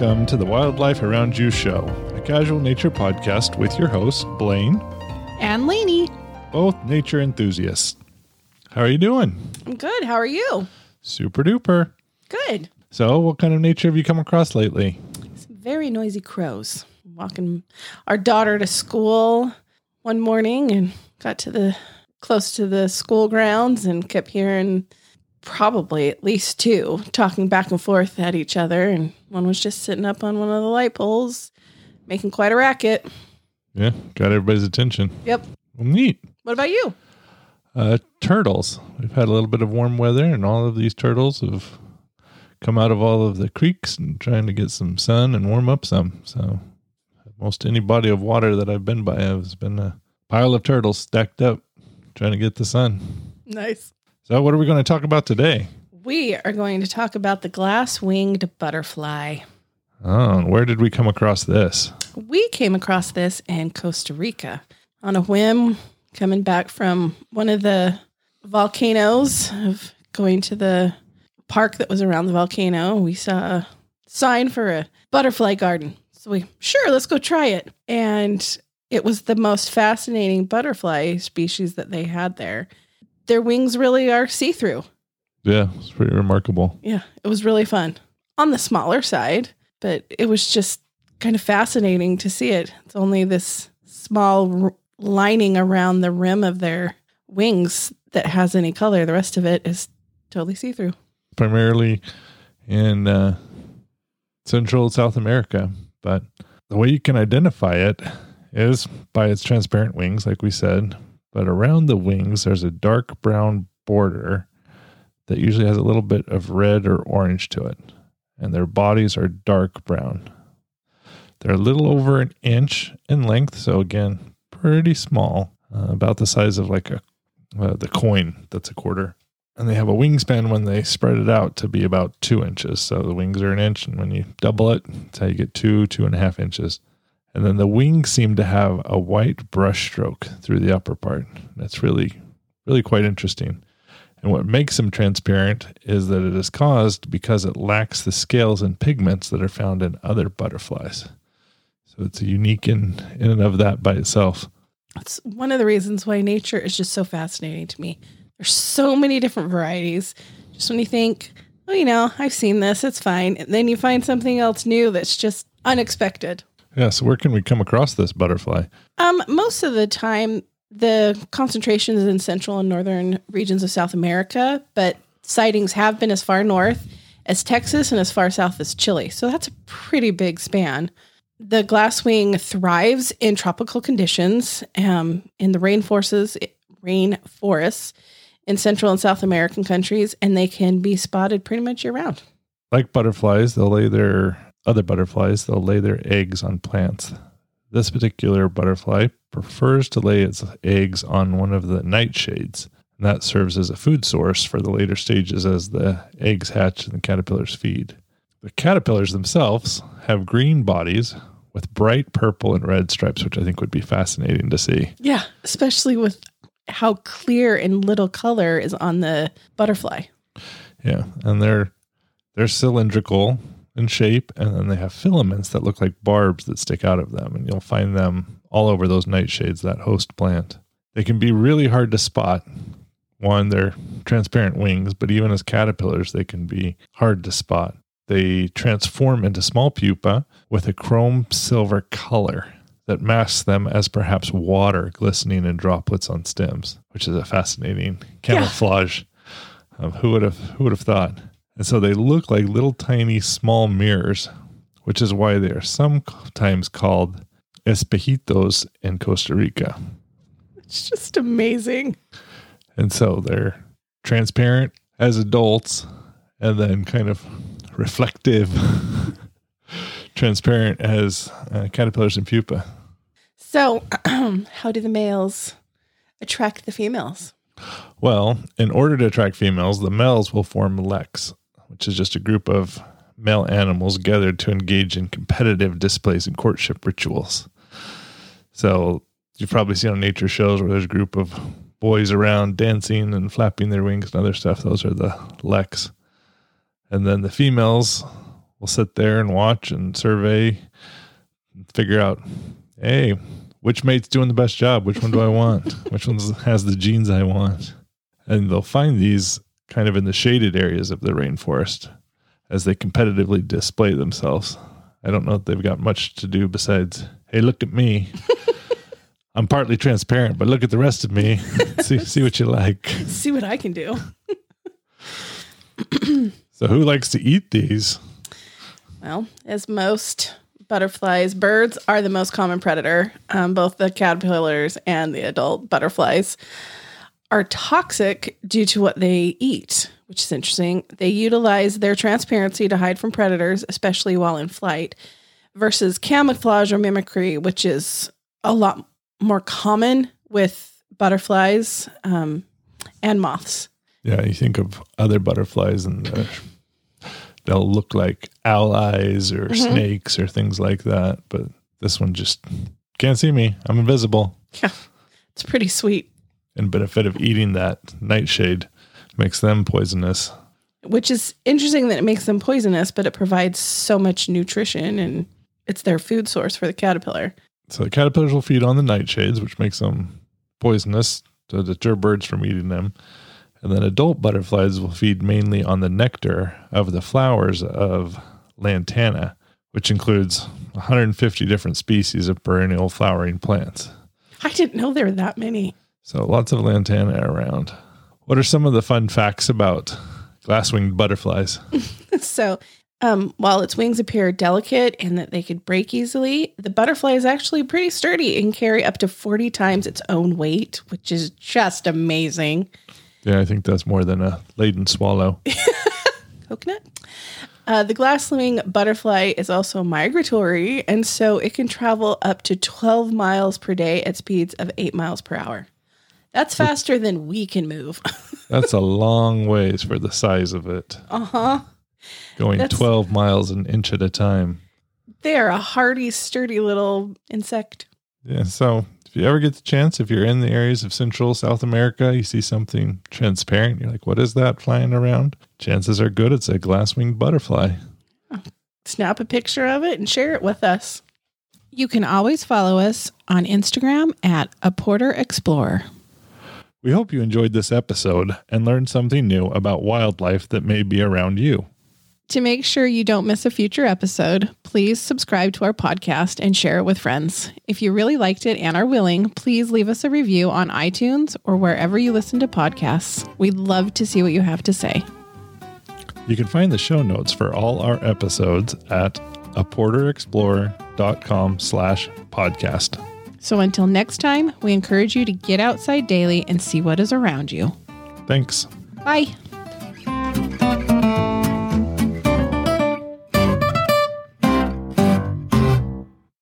Welcome to the Wildlife Around You Show, a casual nature podcast with your hosts, Blaine, and Lainey. both nature enthusiasts. How are you doing? I'm good. How are you? Super duper. Good. So, what kind of nature have you come across lately? Some very noisy crows. Walking our daughter to school one morning and got to the close to the school grounds and kept hearing probably at least two talking back and forth at each other and one was just sitting up on one of the light poles making quite a racket. Yeah, got everybody's attention. Yep. Well, neat. What about you? Uh, turtles. We've had a little bit of warm weather, and all of these turtles have come out of all of the creeks and trying to get some sun and warm up some. So, most any body of water that I've been by has been a pile of turtles stacked up trying to get the sun. Nice. So, what are we going to talk about today? We are going to talk about the glass winged butterfly. Oh, where did we come across this? We came across this in Costa Rica on a whim, coming back from one of the volcanoes of going to the park that was around the volcano. We saw a sign for a butterfly garden. So we, sure, let's go try it. And it was the most fascinating butterfly species that they had there. Their wings really are see through. Yeah, it's pretty remarkable. Yeah, it was really fun on the smaller side, but it was just kind of fascinating to see it. It's only this small r- lining around the rim of their wings that has any color. The rest of it is totally see through. primarily in uh, Central South America. But the way you can identify it is by its transparent wings, like we said. But around the wings, there's a dark brown border that usually has a little bit of red or orange to it. And their bodies are dark brown. They're a little over an inch in length. So, again, pretty small, uh, about the size of like a uh, the coin that's a quarter and they have a wingspan when they spread it out to be about two inches. So the wings are an inch, and when you double it, that's how you get two, two and a half inches. And then the wings seem to have a white brush stroke through the upper part. That's really, really quite interesting. And what makes them transparent is that it is caused because it lacks the scales and pigments that are found in other butterflies. So it's unique in, in and of that by itself. It's one of the reasons why nature is just so fascinating to me. There's so many different varieties. Just when you think, oh, you know, I've seen this, it's fine. And then you find something else new that's just unexpected. Yeah. So where can we come across this butterfly? Um, most of the time, the concentration is in central and northern regions of South America, but sightings have been as far north as Texas and as far south as Chile. So that's a pretty big span. The glasswing thrives in tropical conditions um, in the rainforests, rainforests in Central and South American countries, and they can be spotted pretty much year round. like butterflies, they'll lay their other butterflies, they'll lay their eggs on plants. This particular butterfly prefers to lay its eggs on one of the nightshades, and that serves as a food source for the later stages as the eggs hatch and the caterpillars feed. The caterpillars themselves have green bodies with bright purple and red stripes, which I think would be fascinating to see. Yeah, especially with how clear and little color is on the butterfly. Yeah, and they're they're cylindrical in shape, and then they have filaments that look like barbs that stick out of them, and you'll find them all over those nightshades, that host plant. They can be really hard to spot. One, they're transparent wings, but even as caterpillars, they can be hard to spot. They transform into small pupa with a chrome silver color that masks them as perhaps water glistening in droplets on stems, which is a fascinating camouflage. Um, who would have who would have thought? And so they look like little tiny small mirrors, which is why they are sometimes called espejitos in Costa Rica. It's just amazing. And so they're transparent as adults and then kind of reflective, transparent as uh, caterpillars and pupa. So, how do the males attract the females? Well, in order to attract females, the males will form leks, which is just a group of male animals gathered to engage in competitive displays and courtship rituals. So you've probably seen on nature shows where there's a group of boys around dancing and flapping their wings and other stuff. Those are the leks. And then the females we'll sit there and watch and survey, and figure out, hey, which mate's doing the best job? Which one do I want? which one has the genes I want? And they'll find these kind of in the shaded areas of the rainforest as they competitively display themselves. I don't know if they've got much to do besides, hey, look at me. I'm partly transparent, but look at the rest of me. see, see what you like. See what I can do. So, who likes to eat these? Well, as most butterflies, birds are the most common predator. Um, both the caterpillars and the adult butterflies are toxic due to what they eat, which is interesting. They utilize their transparency to hide from predators, especially while in flight, versus camouflage or mimicry, which is a lot more common with butterflies um, and moths. Yeah, you think of other butterflies and uh, they'll look like allies or snakes or things like that. But this one just can't see me. I'm invisible. Yeah, it's pretty sweet. And benefit of eating that nightshade makes them poisonous. which is interesting that it makes them poisonous, but it provides so much nutrition and it's their food source for the caterpillar. So the caterpillars will feed on the nightshades, which makes them poisonous to deter birds from eating them. And then adult butterflies will feed mainly on the nectar of the flowers of lantana, which includes 150 different species of perennial flowering plants. I didn't know there were that many. So lots of lantana around. What are some of the fun facts about glass-winged butterflies? so, um, while its wings appear delicate and that they could break easily, the butterfly is actually pretty sturdy and carry up to 40 times its own weight, which is just amazing. Yeah, I think that's more than a laden swallow. coconut. Uh, the glasswing butterfly is also migratory, and so it can travel up to 12 miles per day at speeds of 8 miles per hour. That's faster than we can move. That's a long ways for the size of it. uh huh. Going That's- 12 miles an inch at a time. They are a hardy, sturdy little insect. Yeah, so if you ever get the chance, if you're in the areas of Central South America, you see something transparent, you're like, what is that flying around? Chances are good it's a glass winged butterfly. Snap a picture of it and share it with us. You can always follow us on Instagram at a Porter Explorer. We hope you enjoyed this episode and learned something new about wildlife that may be around you. To make sure you don't miss a future episode, please subscribe to our podcast and share it with friends. If you really liked it and are willing, please leave us a review on iTunes or wherever you listen to podcasts. We'd love to see what you have to say. You can find the show notes for all our episodes at aporterexplorer.com slash podcast. So until next time, we encourage you to get outside daily and see what is around you. Thanks. Bye.